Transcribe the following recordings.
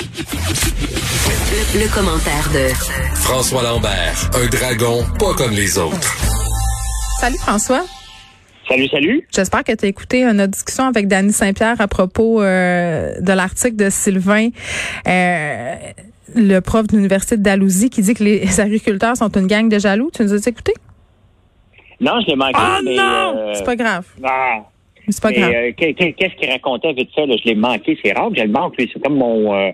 Le, le commentaire de François Lambert, un dragon pas comme les autres. Salut François. Salut, salut. J'espère que tu as écouté euh, notre discussion avec Danny Saint-Pierre à propos euh, de l'article de Sylvain, euh, le prof de l'Université de Dalhousie, qui dit que les agriculteurs sont une gang de jaloux. Tu nous as écouté? Non, je l'ai manqué. Ah mais, non! euh, C'est pas grave. ah, C'est pas mais, grave. euh, qu'est- qu'est- Qu'est-ce qu'il racontait vite ça? Là? Je l'ai manqué. C'est rare que je le manque. C'est comme mon, euh,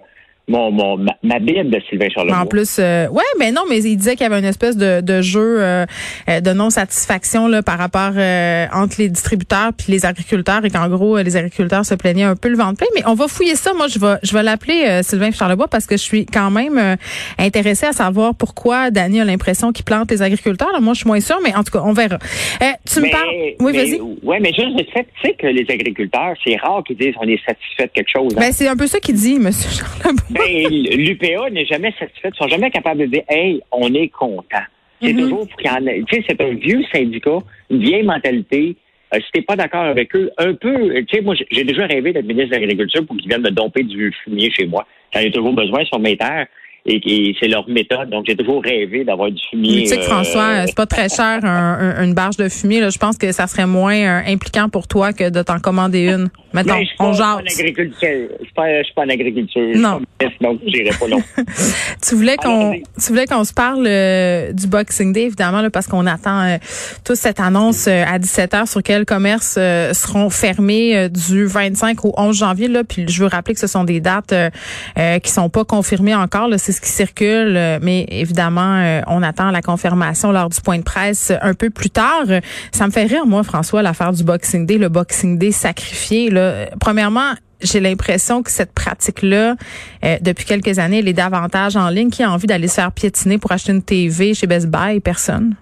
mon, mon ma, ma bible de Sylvain Charlebois. en plus, euh, ouais, mais non, mais il disait qu'il y avait une espèce de, de jeu euh, euh, de non-satisfaction là par rapport euh, entre les distributeurs puis les agriculteurs et qu'en gros euh, les agriculteurs se plaignaient un peu le ventre plein. Mais on va fouiller ça. Moi, je vais je vais l'appeler euh, Sylvain Charlebois parce que je suis quand même euh, intéressée à savoir pourquoi Danny a l'impression qu'il plante les agriculteurs. Là, moi, je suis moins sûre, mais en tout cas, on verra. Euh, tu me parles Oui, mais- vas-y. Ouais, mais juste le fait, tu sais que les agriculteurs, c'est rare qu'ils disent on est satisfait de quelque chose. hein. Ben, c'est un peu ça qu'il dit, Monsieur Charlebois. Ben, l'UPA n'est jamais satisfait. Ils sont jamais capables de dire, hey, on est content. C'est Mhm. toujours pour qu'il y en ait. Tu sais, c'est un vieux syndicat, une vieille mentalité. Euh, si t'es pas d'accord avec eux, un peu, euh, tu sais, moi, j'ai- j'ai déjà rêvé d'être ministre de l'Agriculture pour qu'ils viennent me domper du fumier chez moi. J'en ai toujours besoin sur mes terres et, et c'est leur méthode. Donc, j'ai toujours rêvé d'avoir du fumier. Tu sais que François, euh, c'est pas très cher un- un- une barge de fumier. Là. Je pense que ça serait moins euh, impliquant pour toi que de t'en commander une. Mais je suis on pas en agriculture. Je suis pas, je suis pas en agriculture. Je suis Non. pas ministre, donc j'irai pas long. Tu voulais qu'on, tu voulais qu'on se parle euh, du Boxing Day, évidemment, là, parce qu'on attend euh, tous cette annonce euh, à 17 h sur quels commerces euh, seront fermés euh, du 25 au 11 janvier. Là, puis je veux rappeler que ce sont des dates euh, euh, qui sont pas confirmées encore. là. C'est ce qui circule, euh, mais évidemment, euh, on attend la confirmation lors du point de presse euh, un peu plus tard. Ça me fait rire, moi, François, l'affaire du Boxing Day, le Boxing Day sacrifié. Là. Premièrement, j'ai l'impression que cette pratique-là, euh, depuis quelques années, elle est davantage en ligne. Qui a envie d'aller se faire piétiner pour acheter une TV chez Best Buy? Personne.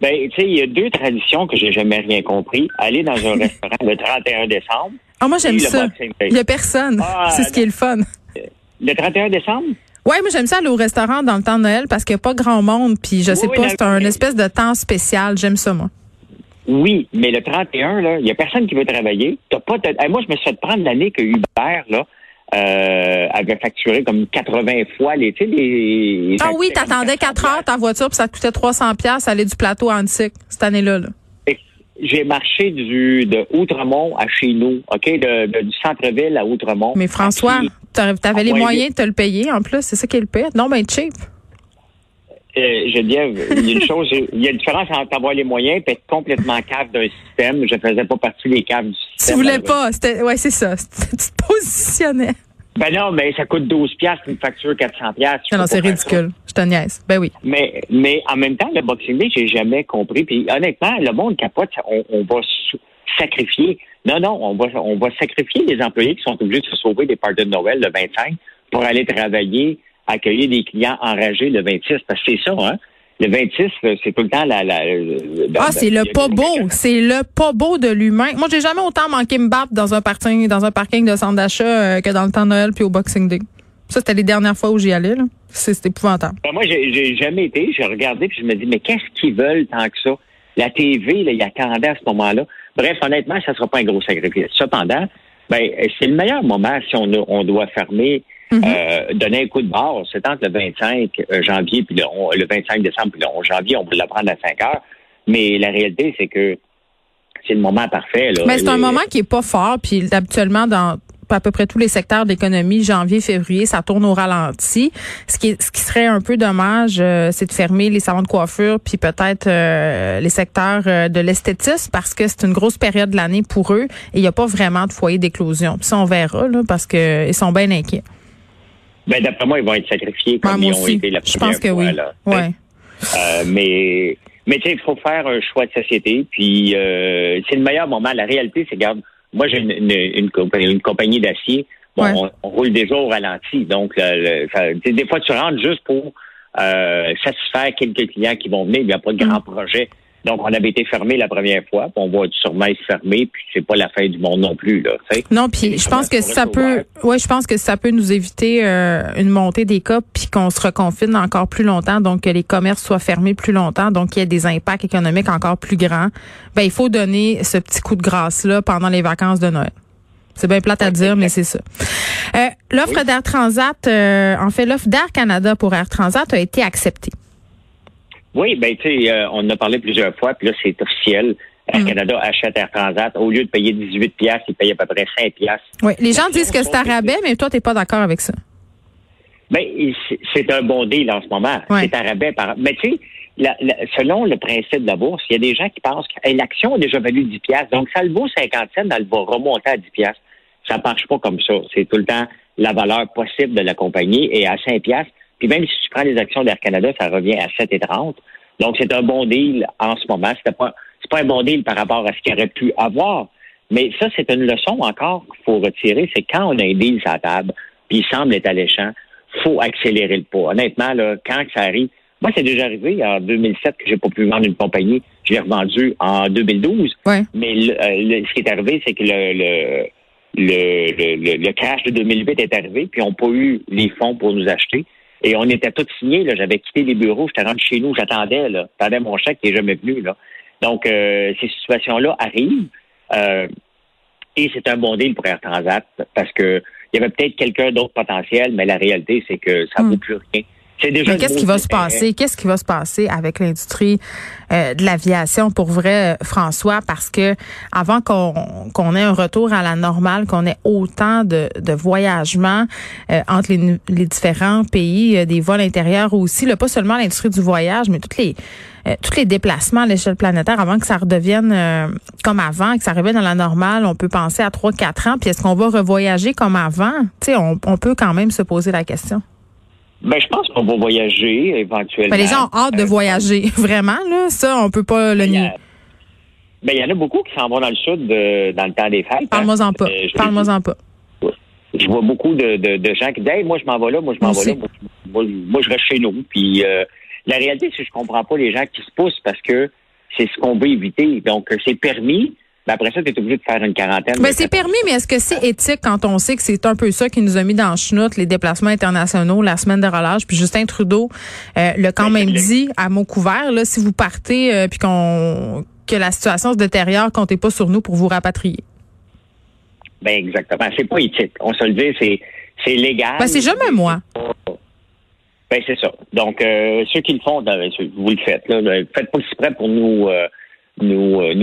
Ben, tu sais, il y a deux traditions que j'ai jamais rien compris. Aller dans un restaurant le 31 décembre. Ah, moi, j'aime ça. Il y a personne. Ah, C'est ce qui est le fun. Le 31 décembre? Ouais, moi, j'aime ça aller au restaurant dans le temps de Noël parce qu'il n'y a pas grand monde. Puis je sais Oui, pas, c'est un espèce de temps spécial. J'aime ça, moi. Oui, mais le 31, là, il n'y a personne qui veut travailler. T'as pas de- Hey, moi, je me suis fait prendre l'année que Uber, là, euh, avait facturé comme 80 fois les, tu sais, les... Ah oui, t'attendais 4 heures ta voiture puis ça te coûtait 300 pièces aller du plateau à Antique cette année-là. là. J'ai marché du, de Outremont à chez nous, OK, de, de- du centre-ville à Outremont. Mais François, t'avais les moyens de te le payer en plus. C'est ça qui est le pire. Non, ben cheap. Euh, Geneviève, il y a une chose, il y a une différence entre avoir les moyens et être complètement cave d'un système. Je faisais pas partie des caves du Tu système. voulais malheureusement. pas. C'était, ouais, c'est ça. Tu te positionnais. Ben non, mais ça coûte 12 piastres, une facture 400 piastres. Non, non, c'est ça. ridicule. Je te niaise. Ben oui. Mais, mais en même temps, le Boxing Day, j'ai jamais compris. Puis honnêtement, le monde capote, on, on va sacrifier. Non, non, on va, on va sacrifier les employés qui sont obligés de se sauver des parties de Noël le 25 pour aller travailler, accueillir des clients enragés le 26. Parce que c'est ça, hein? Le 26, c'est tout le temps la... la, la- Ah, c'est le pas beau. C'est le pas beau de l'humain. Moi, j'ai jamais autant manqué me battre dans un parking, dans un parking de centre d'achat euh, que dans le temps de Noël puis au Boxing Day. Ça, c'était les dernières fois où j'y allais, là. C'est épouvantable. Ben, moi, j'ai jamais été. J'ai regardé puis je me dis, mais qu'est-ce qu'ils veulent tant que ça? La TV, là, il attendait à ce moment-là. Bref, honnêtement, ça sera pas un gros sacrifice. Cependant, ben, c'est le meilleur moment si on, on doit fermer, Mhm. euh, donner un coup de barre. C'est entre le 25 janvier puis le, on- le 25 décembre puis le 11 janvier. On peut le prendre à 5 heures. Mais la réalité, c'est que c'est le moment parfait. Là. Mais c'est un moment qui est pas fort, puis habituellement dans à peu près tous les secteurs d'économie, janvier, février, ça tourne au ralenti. Ce qui, est- ce qui serait un peu dommage, euh, c'est de fermer les salons de coiffure, puis peut-être euh, les secteurs euh, de l'esthétisme, parce que c'est une grosse période de l'année pour eux, et il n'y a pas vraiment de foyer d'éclosion. Puis ça, on verra, là, parce que ils sont bien inquiets. Ben, d'après moi, ils vont être sacrifiés comme ils ont aussi. été la Je première pense que fois, oui. là. Ouais. Euh, mais mais tu sais, il faut faire un choix de société. Puis c'est le meilleur moment. La réalité, c'est regarde, moi j'ai une, une, une, compa- une compagnie d'acier. bon, Ouais. on, on roule déjà au ralenti. Donc, le- le- ça- tu sais, des fois, tu rentres juste pour euh, satisfaire quelques clients qui vont venir. Il n'y a pas de Mm. grand projet. Donc, on avait été fermé la première fois, puis on va sûrement être fermé, puis c'est pas la fin du monde non plus. Là, tu sais. Non, puis je pense que ça peut, ouais, je pense que ça peut nous éviter euh, une montée des cas, puis qu'on se reconfine encore plus longtemps, donc que les commerces soient fermés plus longtemps, donc qu'il y ait des impacts économiques encore plus grands. Ben, il faut donner ce petit coup de grâce là pendant les vacances de Noël. C'est bien plate à dire, mais c'est ça. Euh, l'offre d'Air Transat, euh, en fait, l'offre d'Air Canada pour Air Transat a été acceptée. Oui, ben tu sais, euh, on en a parlé plusieurs fois, puis là, c'est officiel. Air Mm. Canada achète Air Transat. Au lieu de payer 18 piastres, il paye à peu près 5 piastres. Oui, les gens disent que c'est s'en rabais, mais toi, t'es pas d'accord avec ça. Ben, c'est- un bon deal en ce moment. Ouais. C'est un rabais par. Mais tu sais, la- la- selon le principe de la bourse, il y a des gens qui pensent que hey, l'action a déjà valu 10 piastres, donc ça le vaut 50 cents, elle va remonter à 10 piastres. Ça marche pas comme ça. C'est tout le temps la valeur possible de la compagnie et à 5 piastres. Puis même si tu prends les actions d'Air Canada, ça revient à 7,30. Donc c'est un bon deal en ce moment. C'était pas, c'est pas un bon deal par rapport à ce qu'il aurait pu avoir. Mais ça, c'est une leçon encore qu'il faut retirer. C'est quand on a un deal sur la table, puis il semble être alléchant, faut accélérer le pas. Honnêtement, là, quand que ça arrive, moi, c'est déjà arrivé en 2007 que j'ai pas pu vendre une compagnie. Je l'ai revendue en 2012. Ouais. Mais le- euh, le- ce qui est arrivé, c'est que le, le, le, le, crash de 2008 est arrivé, puis on n'a pas eu les fonds pour nous acheter. Et on était tous signés. là. J'avais quitté les bureaux, j'étais rentré chez nous, j'attendais. là. J'attendais mon chèque qui n'est jamais venu. Là. Donc, euh, ces situations-là arrivent. euh, et c'est un bon deal pour Air Transat parce que il y avait peut-être quelqu'un d'autre potentiel, mais la réalité, c'est que ça ne Hmm. vaut plus rien. Mais qu'est-ce qui va se passer? Qu'est-ce qui va se passer avec l'industrie euh, de l'aviation pour vrai, euh, François? Parce que avant qu'on qu'on ait un retour à la normale, qu'on ait autant de, de voyagements euh, entre les, les différents pays, euh, des vols intérieurs aussi, là, pas seulement l'industrie du voyage, mais toutes les euh, tous les déplacements à l'échelle planétaire avant que ça redevienne euh, comme avant, que ça revienne à la normale, on peut penser à 3-4 ans. Puis est-ce qu'on va revoyager comme avant? Tu sais, on, on peut quand même se poser la question. Ben, je pense qu'on va voyager éventuellement. Ben, les gens ont hâte de Euh, voyager, vraiment là. Ça, on peut pas le Ben, nier. Ben, il y en a beaucoup qui s'en vont dans le sud euh, dans le temps des fêtes. Parle-moi-en hein. pas. Euh, je- Parle-moi-en pas. Je vois beaucoup de, de, de gens qui disent hey, moi, je m'en vais là, moi, je m'en vais là. Moi, je reste chez nous. Puis, euh, la réalité, c'est que je comprends pas les gens qui se poussent parce que c'est ce qu'on veut éviter. Donc, c'est permis. Mais après ça, tu es obligé de faire une quarantaine. Ben, c'est 14 permis, mais est-ce que c'est éthique quand on sait que c'est un peu ça qui nous a mis dans le chenoute, les déplacements internationaux, la semaine de relâche, puis Justin Trudeau euh, l'a quand Ben, même dit à mots couverts, là, si vous partez euh, puis qu'on que la situation se détériore, comptez pas sur nous pour vous rapatrier. Ben, exactement. C'est pas éthique. On se le dit, c'est, c'est légal. Ben, c'est jamais moi. Ben, c'est ça. Donc, euh, ceux qui le font, ben, vous le faites. Là, faites pas exprès pour nous, nous, euh,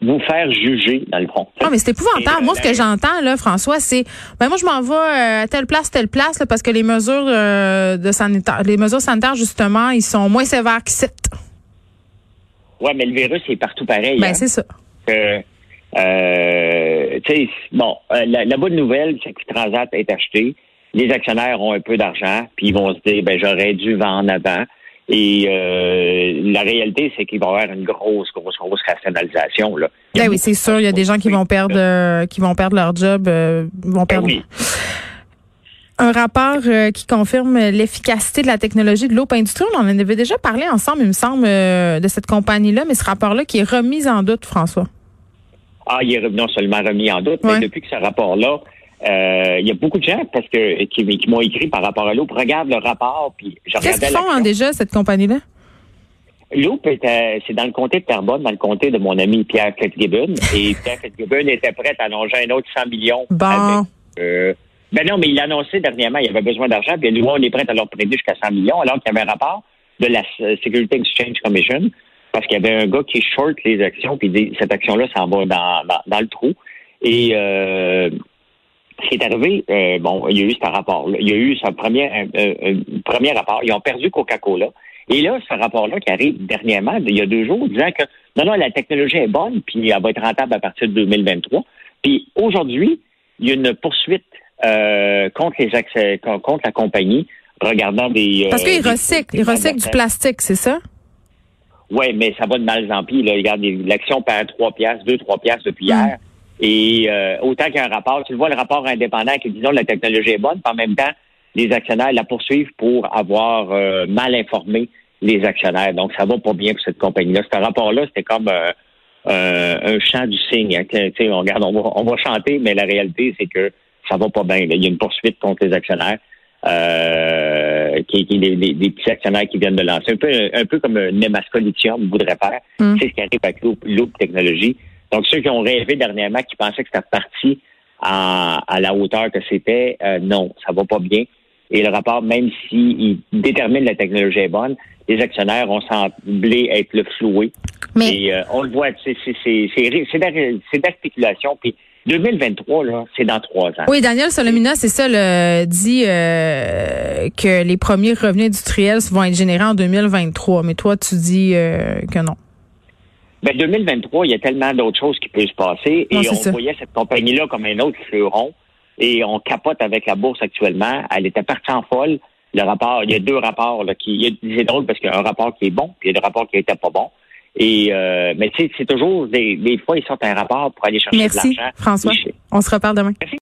nous, faire juger, dans le fond. Ah, mais c'est épouvantable. Et, Moi, euh, ce que j'entends, là, François, c'est, ben, moi, je m'en vais euh, à telle place, telle place, là, parce que les mesures euh, de sanitaire, les mesures sanitaires, justement, ils sont moins sévères qu'ici. Ouais, mais le virus est partout pareil. Ben, hein. c'est ça. euh, tu sais, bon, la, la bonne nouvelle, c'est que Transat est acheté. Les actionnaires ont un peu d'argent, puis ils vont se dire, ben j'aurais dû vendre avant. Et euh, la réalité, c'est qu'il va y avoir une grosse, grosse, grosse rationalisation. Là. Ben oui, c'est sûr. Il y a des gens qui vont perdre, euh, qui vont perdre leur job, euh, vont Ben perdre. oui. Un rapport euh, qui confirme l'efficacité de la technologie de l'Open Industrie. On en avait déjà parlé ensemble, il me semble, euh, de cette compagnie-là, mais ce rapport-là qui est remis en doute, François. Ah, il est non seulement remis en doute, Ouais. mais depuis que ce rapport-là, euh, il y a beaucoup de gens parce que qui, qui m'ont écrit par rapport à l'eau. Regarde le rapport, puis Qu'est-ce qu'ils font hein, déjà, cette compagnie-là? Loop était, c'est dans le comté de Terrebonne, dans le comté de mon ami Pierre Fitzgibbon. Et Pierre Fitzgibbon était prêt à annoncer un autre 100 millions. Bon. avec, euh, ben non, mais il annoncé dernièrement, il avait besoin d'argent, puis nous, on est prêt à leur prêter jusqu'à 100 millions, alors qu'il y avait un rapport de la euh, Security Exchange Commission, parce qu'il y avait un gars qui short les actions, puis dit, cette action-là s'en va dans, dans, dans le trou. Et euh, ce qui est arrivé, euh, bon, il y a eu ce rapport-là. Il y a eu son premier, euh, euh, premier rapport. Ils ont perdu Coca-Cola. Et là, ce rapport-là qui arrive dernièrement, il y a deux jours, disant que non, non, la technologie est bonne, puis elle va être rentable à partir de 2023. Puis aujourd'hui, il y a une poursuite euh, contre les accès, contre la compagnie regardant des. Parce qu'ils recyclent, ils recyclent du plastique, c'est ça? Oui, mais ça va de mal en pis. Là. Regarde, l'action perd 3 piastres, 2, 3 piastres depuis Mm. hier. Et euh, autant qu'il y a un rapport, tu le vois, le rapport indépendant qui dit non, la technologie est bonne, puis en même temps, les actionnaires la poursuivent pour avoir euh, mal informé les actionnaires. Donc, ça va pas bien pour cette compagnie-là. Ce rapport-là, c'était comme euh, un chant du cygne. Hein. on regarde, on va, on va chanter, mais la réalité, c'est que ça va pas bien. Il y a une poursuite contre les actionnaires. Euh, qui, qui des, des, petits actionnaires qui viennent de lancer, un peu, un peu comme un Nemaska Lithium voudrait faire. Mm. C'est ce qui arrive avec Loop, Technologies. Donc, ceux qui ont rêvé dernièrement, qui pensaient que c'était parti à, à, la hauteur que c'était, euh, non, ça va pas bien. Et le rapport, même s'il détermine la technologie est bonne, les actionnaires ont semblé être le floué. Mais... Et euh, on le voit, c'est de la spéculation. Puis 2023, là, c'est dans trois ans. Oui, Daniel Solomina, c'est ça, le, dit euh, que les premiers revenus industriels vont être générés en 2023. Mais toi, tu dis euh, que non. Ben, 2023, il y a tellement d'autres choses qui peuvent se passer. et on voyait cette compagnie-là comme un autre fleuron. Et on capote avec la bourse actuellement. Elle était partie en folle. Le rapport, il y a deux rapports là, qui. C'est drôle parce qu'il y a un rapport qui est bon, puis il y a un rapport qui n'était pas bon. Et euh, mais c'est toujours des, des fois ils sortent un rapport pour aller chercher de l'argent. Merci François. On se reparle demain. Merci.